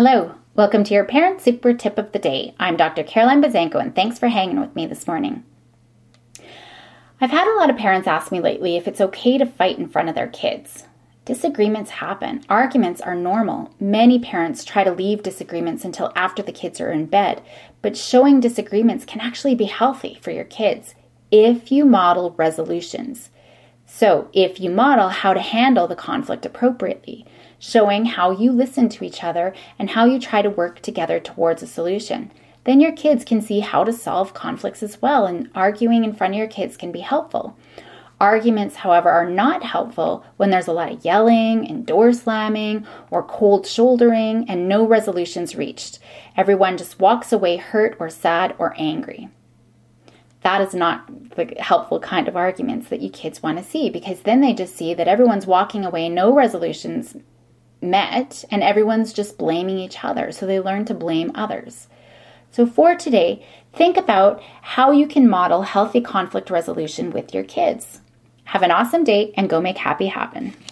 Hello, welcome to your Parent Super Tip of the Day. I'm Dr. Caroline Buzanko, and thanks for hanging with me this morning. I've had a lot of parents ask me lately if it's okay to fight in front of their kids. Disagreements happen. Arguments are normal. Many parents try to leave disagreements until after the kids are in bed, but showing disagreements can actually be healthy for your kids if you model resolutions. So, if you model how to handle the conflict appropriately, showing how you listen to each other and how you try to work together towards a solution, then your kids can see how to solve conflicts as well, and arguing in front of your kids can be helpful. Arguments, however, are not helpful when there's a lot of yelling and door slamming or cold shouldering and no resolutions reached. Everyone just walks away hurt or sad or angry that is not the helpful kind of arguments that you kids want to see because then they just see that everyone's walking away, no resolutions met, and everyone's just blaming each other. So they learn to blame others. So for today, think about how you can model healthy conflict resolution with your kids. Have an awesome day and go make happy happen.